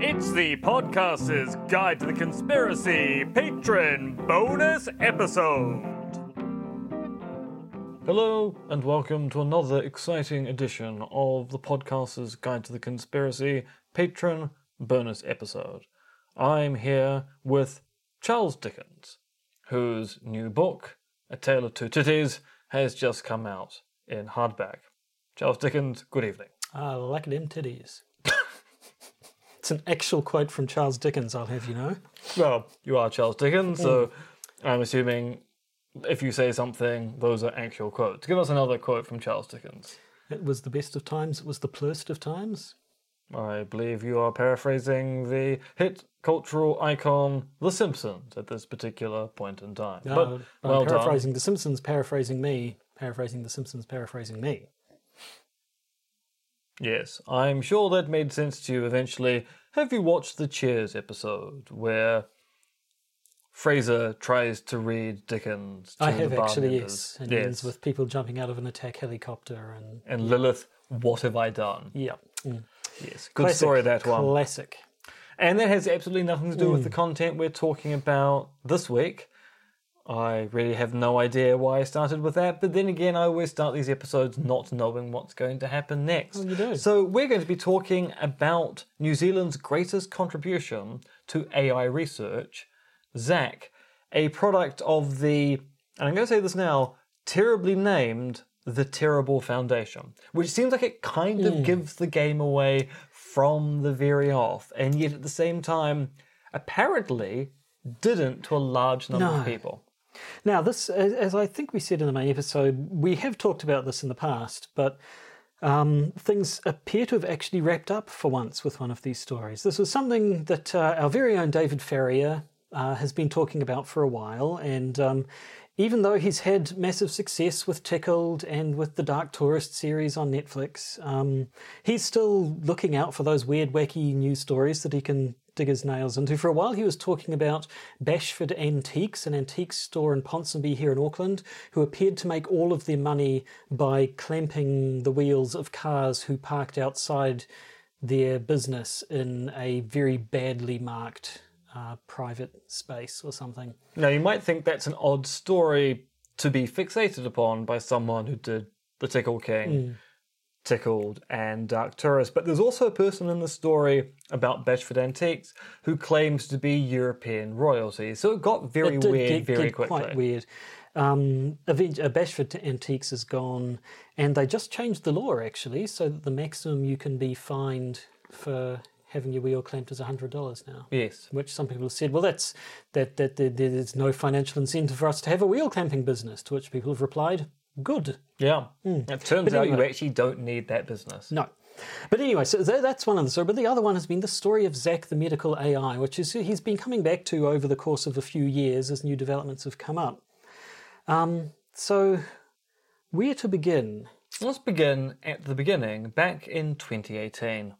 It's the Podcaster's Guide to the Conspiracy Patron Bonus Episode. Hello, and welcome to another exciting edition of the Podcaster's Guide to the Conspiracy Patron Bonus Episode. I'm here with Charles Dickens, whose new book, A Tale of Two Titties, has just come out in hardback. Charles Dickens, good evening. I like them titties. It's an actual quote from Charles Dickens, I'll have you know. Well, you are Charles Dickens, so mm. I'm assuming if you say something, those are actual quotes. Give us another quote from Charles Dickens. It was the best of times, it was the plurst of times. I believe you are paraphrasing the hit cultural icon The Simpsons at this particular point in time. No, but I'm well done. paraphrasing The Simpsons, paraphrasing me, paraphrasing The Simpsons, paraphrasing me. Yes, I'm sure that made sense to you eventually. Have you watched the Cheers episode where Frasier tries to read Dickens to I have actually, members? yes. And ends with people jumping out of an attack helicopter and. And Lilith, what have I done? Yeah. Mm. Yes, good Classic, story that one. Classic. And that has absolutely nothing to do Hmm. with the content we're talking about this week. I really have no idea why I started with that, but then again, I always start these episodes not knowing what's going to happen next. Oh, you do. So, we're going to be talking about New Zealand's greatest contribution to AI research, Zach, a product of the, and I'm going to say this now, terribly named the Terrible Foundation, which seems like it kind of mm. gives the game away from the very off, and yet at the same time, apparently didn't to a large number No. of people. Now, this, as, I think we said in the main episode, we have talked about this in the past, but um, things appear to have actually wrapped up for once with one of these stories. This was something that uh, our very own David Farrier uh, has been talking about for a while, and um, even though he's had massive success with Tickled and with the Dark Tourist series on Netflix, um, he's still looking out for those weird, wacky news stories that he can dig his nails into. For a while, he was talking about Bashford Antiques, an antique store in Ponsonby here in Auckland, who appeared to make all of their money by clamping the wheels of cars who parked outside their business in a very badly marked uh, private space or something. Now, you might think that's an odd story to be fixated upon by someone who did The Tickle King, Tickled, and Dark Tourist, but there's also a person in the story about Bashford Antiques who claims to be European royalty. So it got very It did weird get- very get quickly. Quite weird. Um, uh, Bashford Antiques is gone, and they just changed the law actually, so that the maximum you can be fined for having your wheel clamped is hundred dollars now. Yes. Which some people have said, well, that's that, that that there's no financial incentive for us to have a wheel clamping business. To which people have replied, "Good, Yeah. It turns. But out you actually don't need that business. no." But anyway, so that's one of the story. But the other one has been the story of Zach the medical AI, which is he's been coming back to over the course of a few years as new developments have come up. Um, so where to begin? Let's begin at the beginning, back in 2018.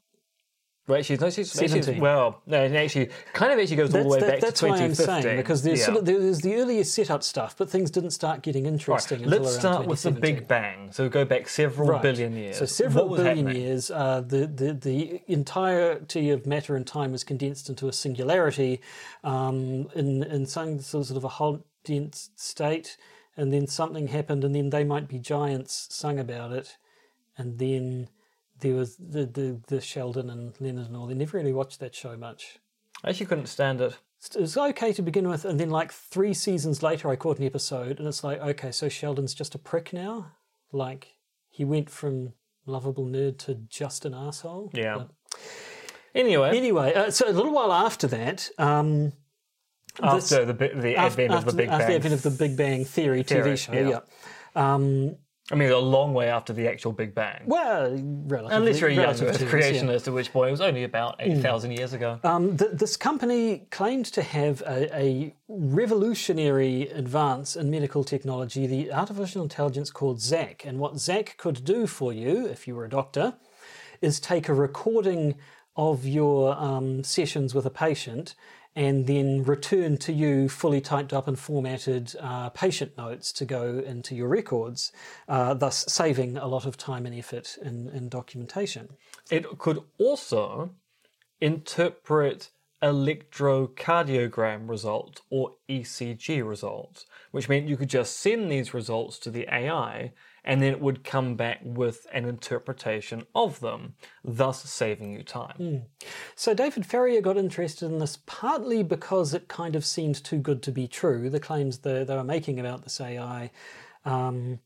Well, actually, no, she's, actually, 17. well, no, it actually kind of actually goes all the way that- back that's to why I'm saying because there's Yeah. sort of, there's the earlier setup stuff, but things didn't start getting interesting. until Let's start with the Big Bang. So go back several Right. billion years. So several billion happening? years, uh, the, the the entirety of matter and time was condensed into a singularity um, in in some sort of a whole dense state, and then something happened, and then they might be giants sung about it, and then there was the the, the Sheldon and Leonard and all. They never really watched that show much. I actually couldn't stand it. It was okay to begin with, and then like three seasons later, I caught an episode, and it's like, okay, so Sheldon's just a prick now. Like he went from lovable nerd to just an asshole. Yeah. But Anyway, anyway, uh, so a little while after that, um, this- after the bi- the after, advent of the Big after Bang, the advent of the Big Bang Theory, Theory, TV show, yeah. yeah. Um, I mean, a long way after the actual Big Bang. well, relatively, Unless you're a young relative Earth yeah. creationist, at which point it was only about 8,000 years ago. Um, th- this company claimed to have a, a revolutionary advance in medical technology, the artificial intelligence called Zach. And what Zach could do for you, if you were a doctor, is take a recording of your um, sessions with a patient and then return to you fully typed up and formatted uh, patient notes to go into your records, uh, thus saving a lot of time and effort in, in documentation. It could also interpret electrocardiogram results or ECG results, which meant you could just send these results to the AI and then it would come back with an interpretation of them, thus saving you time. So David Farrier got interested in this partly because it kind of seemed too good to be true. The claims they, they were making about this AI um,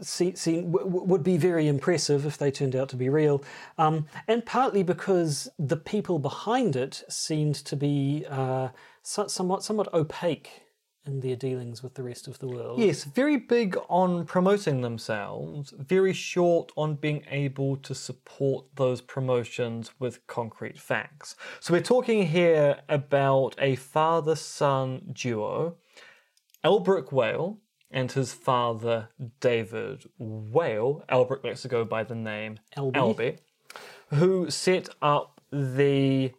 see, see, w- would be very impressive if they turned out to be real, um, and partly because the people behind it seemed to be uh, somewhat somewhat opaque in their dealings with the rest of the world. Yes, very big on promoting themselves, very short on being able to support those promotions with concrete facts. So we're talking here about a father son duo, Albrecht Whale and his father David Whale. To go by the name Albie. Albie, who set up the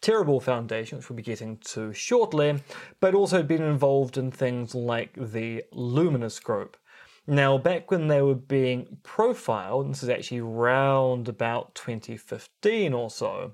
Terrible Foundation, which we'll be getting to shortly, but also been involved in things like the Luminous Group. Now, back when they were being profiled, this is actually round about 2015 or so,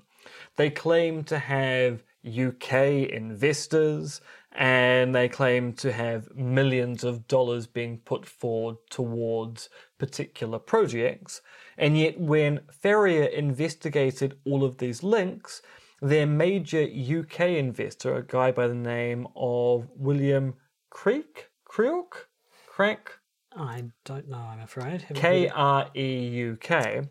they claimed to have UK investors and they claimed to have millions of dollars being put forward towards particular projects. And yet, when Farrier investigated all of these links, their major UK investor, a guy by the name of William Creek, Creok, Crack, I don't know. I'm afraid. K R E U K,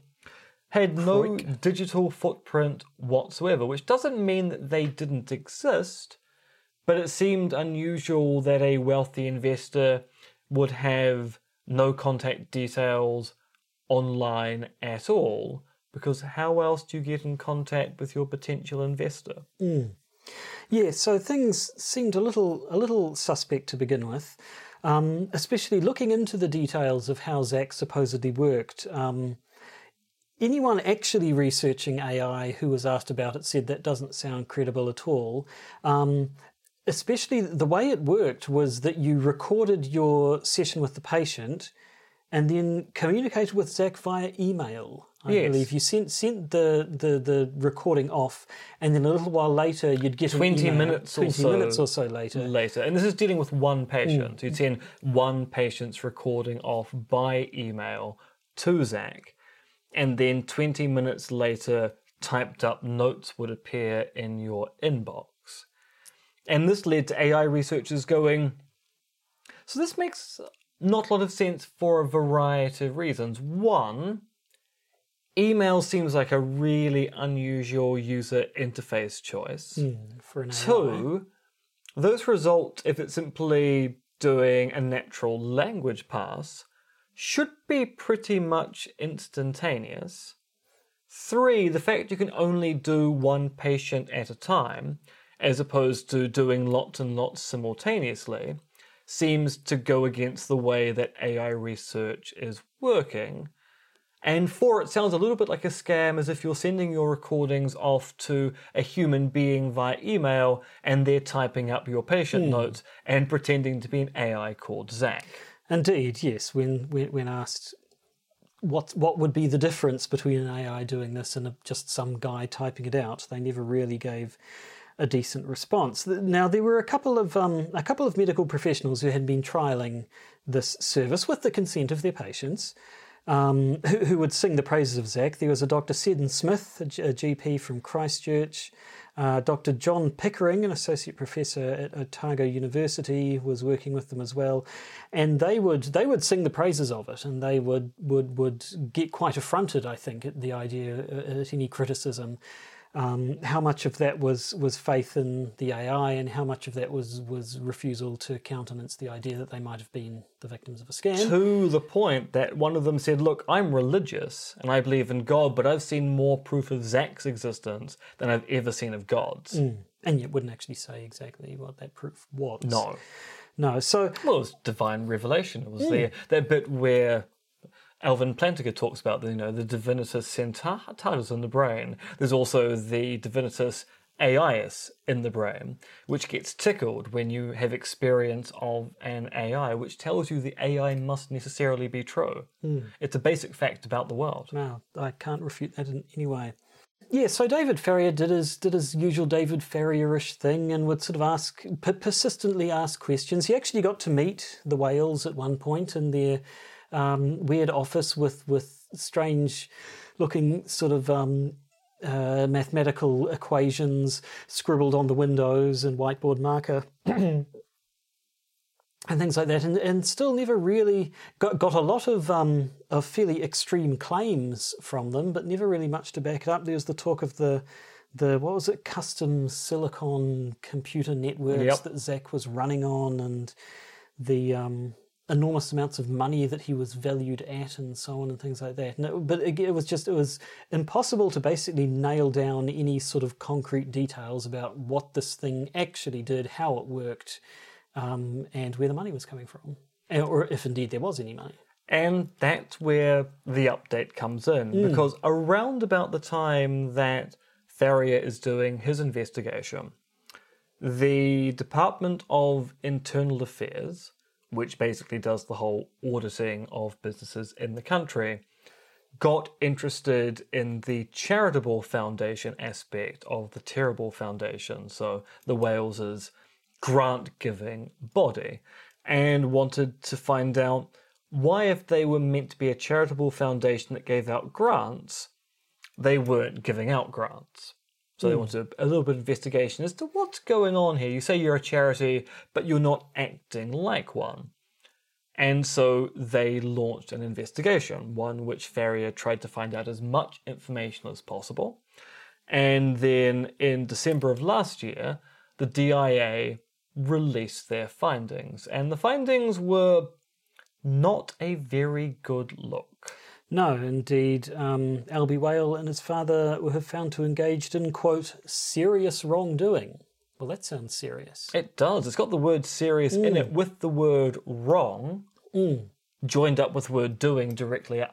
had no digital footprint whatsoever, which doesn't mean that they didn't exist, but it seemed unusual that a wealthy investor would have no contact details online at all. Because how else do you get in contact with your potential investor? Yeah, so things seemed a little a little suspect to begin with, um, especially looking into the details of how Zach supposedly worked. Um, anyone actually researching AI who was asked about it said that doesn't sound credible at all. Um, especially the way it worked was that you recorded your session with the patient and then communicated with Zach via email. I Yes. believe you sent sent the, the, the recording off, and then a little while later you'd get 20 email, minutes or 20 so minutes or so later. later. And this is dealing with one patient. Mm. You'd send one patient's recording off by email to Zach, and then 20 minutes later, typed up notes would appear in your inbox. And this led to AI researchers going, so this makes not a lot of sense for a variety of reasons. One, email seems like a really unusual user interface choice. Hmm, for an AI. Two, those results, if it's simply doing a natural language pass, should be pretty much instantaneous. Three, the fact you can only do one patient at a time, as opposed to doing lots and lots simultaneously, seems to go against the way that AI research is working. And four, it sounds a little bit like a scam as if you're sending your recordings off to a human being via email and they're typing up your patient notes and pretending to be an AI called Zach. Indeed, yes. When when, when asked what what would be the difference between an AI doing this and a, just some guy typing it out, they never really gave a decent response. Now there were a couple of um, a couple of medical professionals who had been trialing this service with the consent of their patients. Um, who, who would sing the praises of Zach. There was a Dr. Seddon Smith, a, GP from Christchurch, uh, Dr. John Pickering, an associate professor at Otago University, was working with them as well, and they would they would sing the praises of it, and they would would would get quite affronted, I think, at the idea uh, at any criticism. Um, how much of that was was faith in the AI, and how much of that was was refusal to countenance the idea that they might have been the victims of a scam? To the point that one of them said, Look, I'm religious and I believe in God, but I've seen more proof of Zach's existence than I've ever seen of God's. And yet wouldn't actually say exactly what that proof was. No. no. So Well, it was divine revelation. It was there. that bit where Alvin Plantinga talks about the you know the divinitas centratus in the brain. There's also the divinitas AIS in the brain, which gets tickled when you have experience of an AI, which tells you the AI must necessarily be true. Hmm. It's a basic fact about the world. No, I can't refute that in any way. yeah, so David Farrier did his did his usual David Farrier-ish thing and would sort of ask per- persistently ask questions. He actually got to meet the whales at one point in their um, weird office with with strange looking sort of um, uh, mathematical equations scribbled on the windows and whiteboard marker. and things like that, and, and still never really got, got a lot of um, of fairly extreme claims from them, but never really much to back it up. There was the talk of the the what was it, custom silicon computer networks Yep. that Zach was running on, and the um, enormous amounts of money that he was valued at, and so on and things like that. No, but it, it was just it was impossible to basically nail down any sort of concrete details about what this thing actually did, how it worked um, and where the money was coming from, Uh, or if indeed there was any money. And that's where the update comes in, because around about the time that Farrier is doing his investigation, the Department of Internal Affairs, which basically does the whole auditing of businesses in the country, got interested in the charitable foundation aspect of the Terrible Foundation, so the Whales's grant giving body, and wanted to find out why, if they were meant to be a charitable foundation that gave out grants, they weren't giving out grants. So they hmm. wanted a little bit of investigation as to what's going on here. You say you're a charity, but you're not acting like one. And so they launched an investigation, one which Farrier tried to find out as much information as possible. And then in December of last year, the DIA released their findings. And the findings were not a very good look. No, indeed, um, Albie Whale and his father were found to engaged in quote serious wrongdoing. Well, that sounds serious. It does. It's got the word serious in it with the word wrong joined up with the word doing directly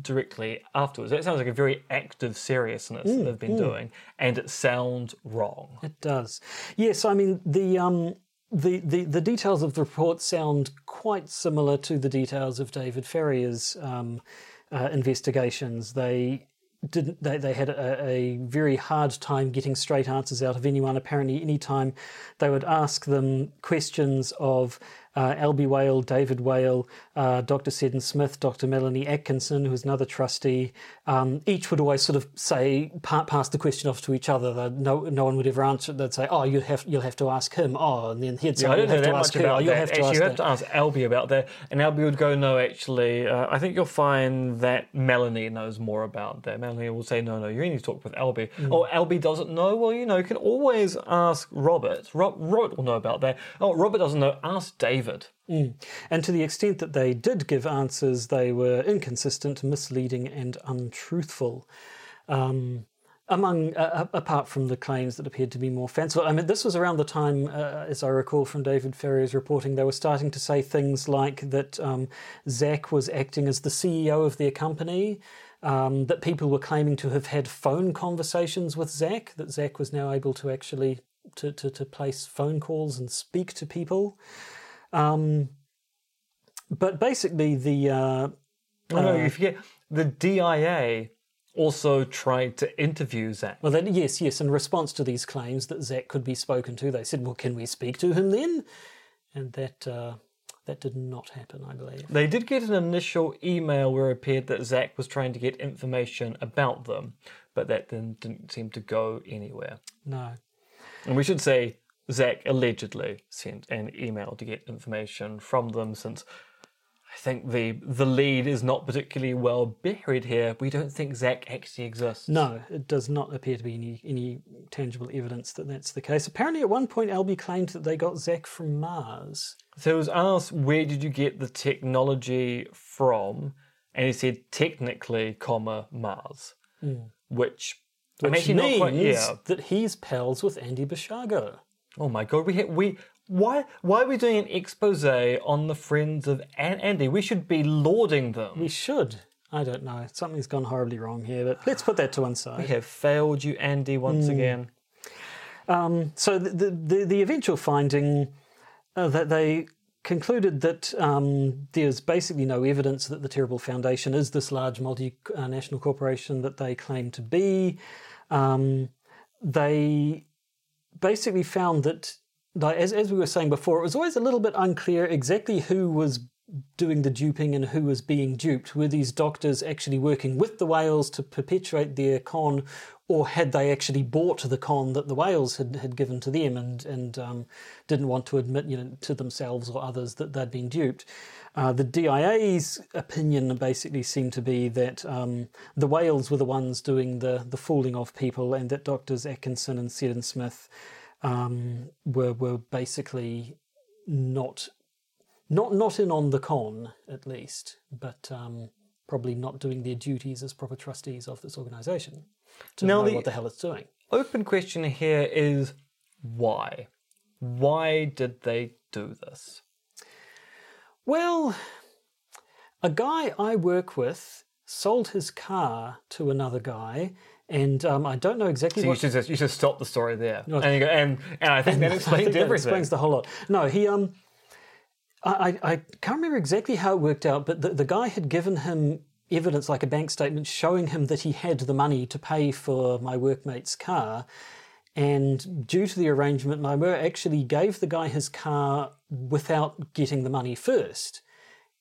directly afterwards. That sounds like a very active seriousness that they've been doing, and it sounds wrong. It does. Yes, I mean the um the, the, the details of the report sound quite similar to the details of David Farrier's um, uh, investigations. They didn't. They, they had a, a very hard time getting straight answers out of anyone. Apparently, any time they would ask them questions of uh, Albie Whale, David Whale, uh, Dr. Seddon Smith, Dr. Melanie Atkinson, who's another trustee, um, each would always sort of say, pa- pass the question off to each other. That No, no one would ever answer it. They'd say, oh, you'll have, you'll have to ask him. Oh, and then he'd say, I you'll don't know have that to ask much her. Oh, about you'll that. have to Actually, ask you have to ask Albie about that, and Albie would go, "No, actually, uh, I think you'll find that Melanie knows more about that." Melanie will say, "No, no, you need to talk with Albie." Mm. Oh, Albie doesn't know. Well, you know, you can always ask Robert. Rob, Robert will know about that. Oh, Robert doesn't know. Ask David. And to the extent that they did give answers, they were inconsistent, misleading, and untruthful. Um, among uh, apart from the claims that appeared to be more fanciful, I mean, this was around the time, uh, as I recall from David Farrier's reporting, they were starting to say things like that um, Zach was acting as the CEO of their company. Um, that people were claiming to have had phone conversations with Zach. That Zach was now able to actually to, to, to place phone calls and speak to people. Um, but basically, the uh, Oh, no, you forget the DIA also tried to interview Zach. well, then yes, yes. In response to these claims that Zach could be spoken to, they said, "Well, can we speak to him then?" And that uh, that did not happen, I believe. They did get an initial email where it appeared that Zach was trying to get information about them, but that then didn't seem to go anywhere. No. And we should say Zach allegedly sent an email to get information from them since I think the the lead is not particularly well buried here. We don't think Zach actually exists. No, it does not appear to be any, any tangible evidence that that's the case. Apparently, at one point, Albie claimed that they got Zach from Mars. So it was asked, where did you get the technology from? And he said, technically, comma, Mars. Hmm. Which, Which means not quite, yeah. that he's pals with Andy Bishago. Oh my god, we we why why are we doing an expose on the friends of An- Andy? We should be lauding them. We should. I don't know. Something's gone horribly wrong here, but let's put that to one side. We have failed you, Andy, once again. So the the, the, the eventual finding uh, that they concluded that um, there's basically no evidence that the Terrible Foundation is this large multinational corporation that they claim to be. um, they basically found that, as, as we were saying before, it was always a little bit unclear exactly who was doing the duping and who was being duped. Were these doctors actually working with the whales to perpetuate their con, or had they actually bought the con that the whales had, had given to them and and um, didn't want to admit you know to themselves or others that they'd been duped? Uh, the DIA's opinion basically seemed to be that um, the whales were the ones doing the the fooling of people, and that doctors Atkinson and Seddon Smith um, were were basically not not not in on the con at least, but um, probably not doing their duties as proper trustees of this organisation to Now know the- what the hell it's doing. Open question here is why? Why did they do this? Well, a guy I work with sold his car to another guy, and um, I don't know exactly So you what. should just, you should stop the story there. No. And, you go, and and I think that explains I think that everything. explains the whole lot. No, he um, I I can't remember exactly how it worked out, but the, the guy had given him evidence, like a bank statement, showing him that he had the money to pay for my workmate's car. And due to the arrangement, my work actually gave the guy his car without getting the money first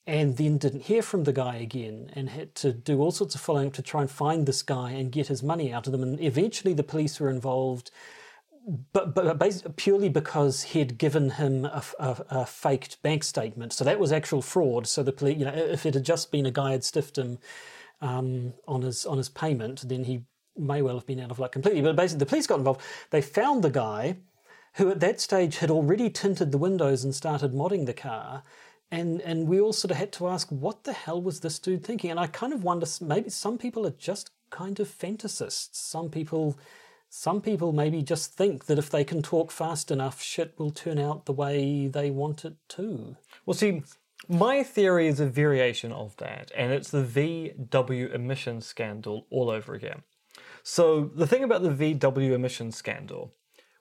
and then didn't hear from the guy again and had to do all sorts of following up to try and find this guy and get his money out of them. And eventually the police were involved, but, but basically purely because he'd given him a, a, a faked bank statement. So that was actual fraud. So the police, you know, if it had just been a guy had stiffed him um, on his on his payment, then he may well have been out of luck completely. But basically, the police got involved. They found the guy who, at that stage, had already tinted the windows and started modding the car. And and we all sort of had to ask, what the hell was this dude thinking? And I kind of wonder, maybe some people are just kind of fantasists. Some people. Some people maybe just think that if they can talk fast enough, shit will turn out the way they want it to. Well, see, my theory is a variation of that, and it's the VW emissions scandal all over again. So, the thing about the VW emissions scandal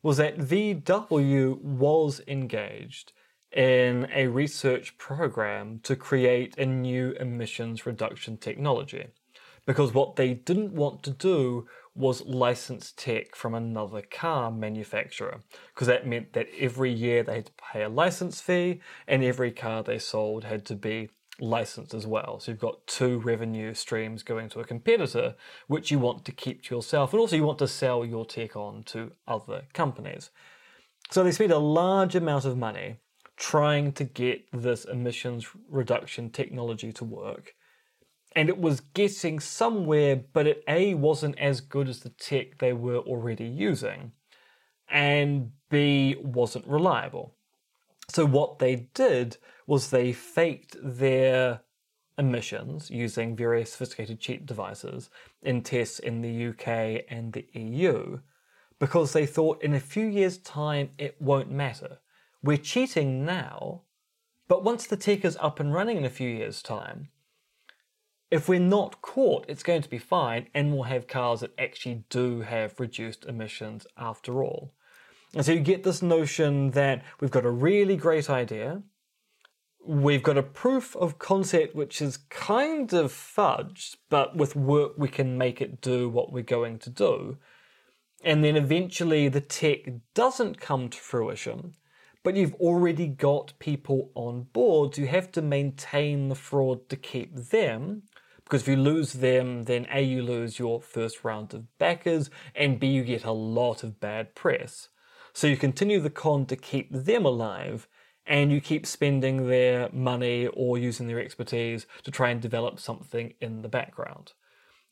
was that VW was engaged in a research program to create a new emissions reduction technology. Because what they didn't want to do was licensed tech from another car manufacturer, because that meant that every year they had to pay a license fee, and every car they sold had to be licensed as well. So you've got two revenue streams going to a competitor, which you want to keep to yourself, and also you want to sell your tech on to other companies. So they spent a large amount of money trying to get this emissions reduction technology to work. And it was getting somewhere, but it A wasn't as good as the tech they were already using, and B wasn't reliable. So what they did was they faked their emissions using various sophisticated cheat devices in tests in the UK and the EU because they thought in a few years' time it won't matter. We're cheating now, but once the tech is up and running in a few years' time, if we're not caught, it's going to be fine, and we'll have cars that actually do have reduced emissions after all. And so you get this notion that we've got a really great idea, we've got a proof of concept which is kind of fudged, but with work we can make it do what we're going to do. And then eventually the tech doesn't come to fruition, but you've already got people on board, so you have to maintain the fraud to keep them. Because if you lose them, then A, you lose your first round of backers, and B, you get a lot of bad press. So you continue the con to keep them alive, and you keep spending their money or using their expertise to try and develop something in the background.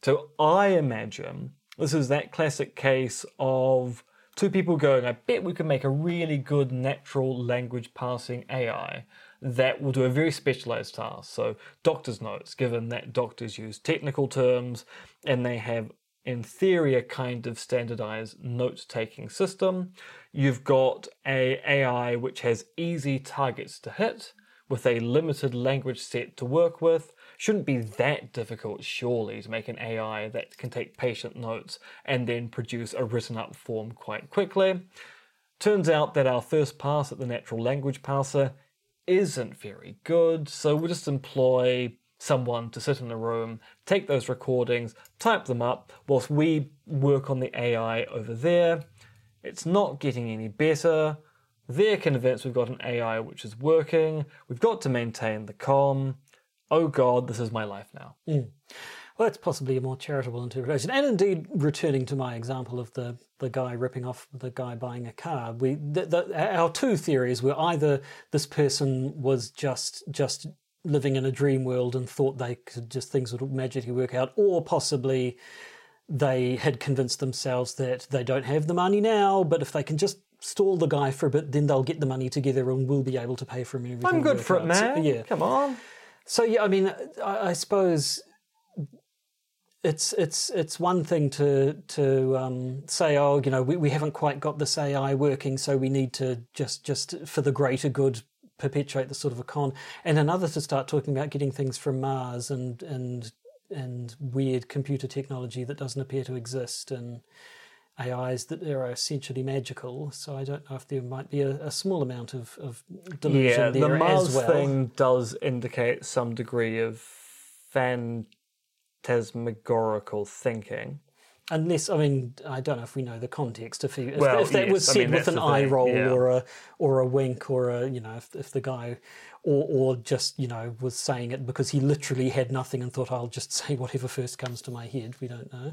So I imagine this is that classic case of two people going, I bet we could make a really good natural language parsing AI that will do a very specialized task. So, doctor's notes, given that doctors use technical terms and they have, in theory, a kind of standardized note taking system. You've got a AI which has easy targets to hit with a limited language set to work with. Shouldn't be that difficult, surely, to make an AI that can take patient notes and then produce a written up form quite quickly. Turns out that our first pass at the natural language parser isn't very good, so we'll just employ someone to sit in a room, take those recordings, type them up, whilst we work on the AI over there. It's not getting any better. They're convinced we've got an AI which is working. We've got to maintain the com. Oh God, this is my life now. Mm. Well, that's possibly a more charitable interpretation. And indeed, returning to my example of the, the guy ripping off the guy buying a car, we the, the, our two theories were either this person was just just living in a dream world and thought they could just things would magically work out, or possibly they had convinced themselves that they don't have the money now, but if they can just stall the guy for a bit, then they'll get the money together and we'll be able to pay for him. I'm good for it, out. So, man. yeah. Come on. So yeah, I mean, I, I suppose it's it's it's one thing to to um, say, oh, you know, we, we haven't quite got this AI working, so we need to just just for the greater good perpetuate this sort of a con, and another to start talking about getting things from Mars and and and weird computer technology that doesn't appear to exist and AIs that are essentially magical. So I don't know if there might be a, a small amount of, of delusion Yeah, there the Mars as well. thing does indicate some degree of phantasmagorical thinking. Unless, I mean, I don't know if we know the context. If, he, if, Well, if that yes, was I said mean, with an eye thing, roll yeah. or a or a wink or a you know if if the guy or or just you know was saying it because he literally had nothing and thought I'll just say whatever first comes to my head. We don't know.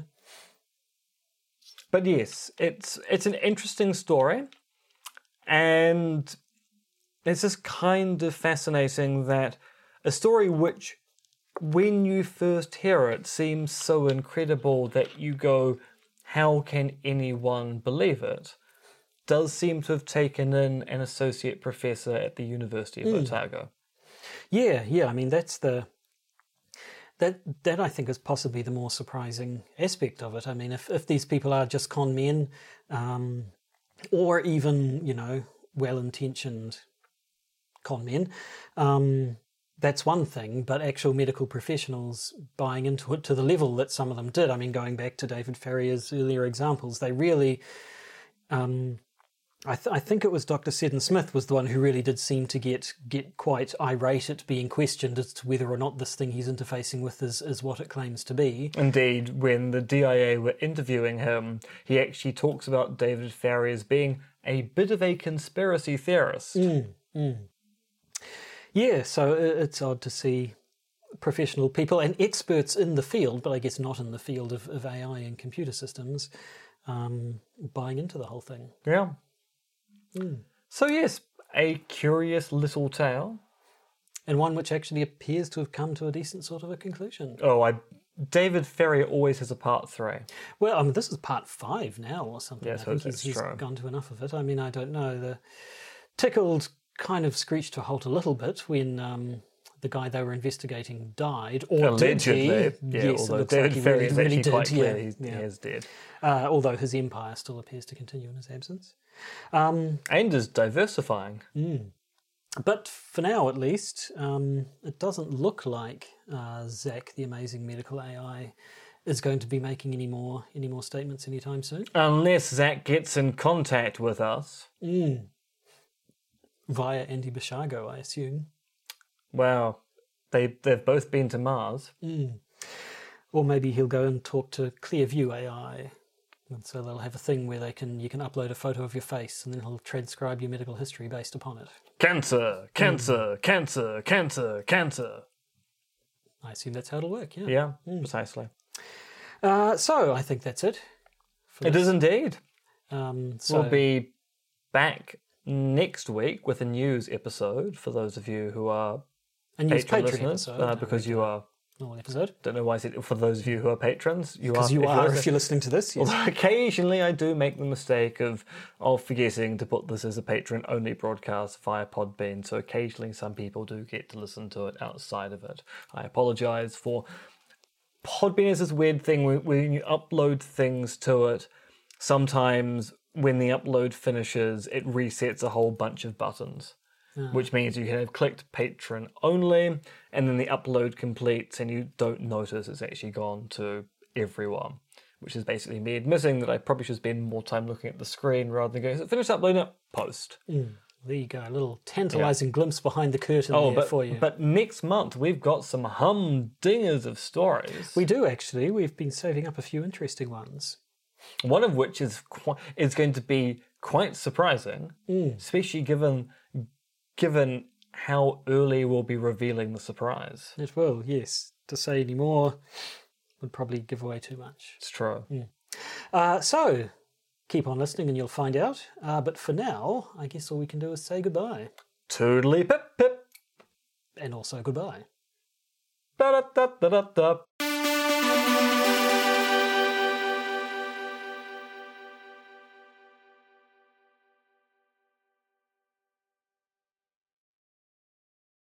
But yes, it's it's an interesting story, and it's just kind of fascinating that a story which, when you first hear it, seems so incredible that you go, "How can anyone believe it?" Does seem to have taken in an associate professor at the University of Otago. Yeah, yeah. I mean, that's the that that I think is possibly the more surprising aspect of it. I mean, if if these people are just con men, um, or even you know well-intentioned con men, um, that's one thing. But actual medical professionals buying into it to the level that some of them did. I mean, going back to David Farrier's earlier examples, they really. Um, I, th- I think it was Dr. Seddon Smith was the one who really did seem to get get quite irate at being questioned as to whether or not this thing he's interfacing with is, is what it claims to be. Indeed, when the DIA were interviewing him, he actually talks about David Farrier as being a bit of a conspiracy theorist. Yeah, so it's odd to see professional people and experts in the field, but I guess not in the field of, of AI and computer systems, um, buying into the whole thing. Yeah. So, yes, a curious little tale. And one which actually appears to have come to a decent sort of a conclusion. Oh, I. David Farrier always has a part three. Well, I mean, this is part five now or something. Yeah, I so think he's, he's gone to enough of it. I mean, I don't know. The tickled kind of screeched to a halt a little bit when um, the guy they were investigating died, or Allegedly. did he? Yeah, yes, although David like he really, is really actually did. quite yeah, clear he's, yeah. he is dead. Uh, although his empire still appears to continue in his absence. Um, And is diversifying. but for now, at least, um, it doesn't look like uh, Zach, the amazing medical AI, is going to be making any more any more statements anytime soon. Unless Zach gets in contact with us. Via Andy Bishago, I assume. Well, they, they've both been to Mars. Or maybe he'll go and talk to Clearview AI. And so they'll have a thing where they can you can upload a photo of your face and then he'll transcribe your medical history based upon it. Cancer, cancer, cancer, cancer, cancer. I assume that's how it'll work, yeah. Yeah, precisely. Uh, so I think that's it. It this. is indeed. Um, so We'll be back next week with a news episode for those of you who are a news patron Patreon listeners, episode, uh, because you are. normal episode. Don't know why I said for those of you who are patrons. You are. You if are, you're if you're listening to this. Yes. Although occasionally I do make the mistake of of forgetting to put this as a patron only broadcast via Podbean, so occasionally some people do get to listen to it outside of it. I apologise for Podbean is this weird thing when, when you upload things to it, sometimes when the upload finishes, it resets a whole bunch of buttons. Ah. Which means you have clicked patron only, and then the upload completes, and you don't notice it's actually gone to everyone which is basically me admitting that I probably should spend more time looking at the screen rather than going, "Is it finished uploading it? Post. Mm, there you go, a little tantalising glimpse behind the curtain Oh, there but, for you. but next month we've got some humdingers of stories. we do actually. We've been saving up a few interesting ones. One of which is qu- is going to be quite surprising, especially given given how early we'll be revealing the surprise. It will, yes. To say any more would probably give away too much. It's true. Uh, so, keep on listening and you'll find out. Uh, but for now, I guess all we can do is say goodbye. Toodly pip pip. And also goodbye. Da da da da da da.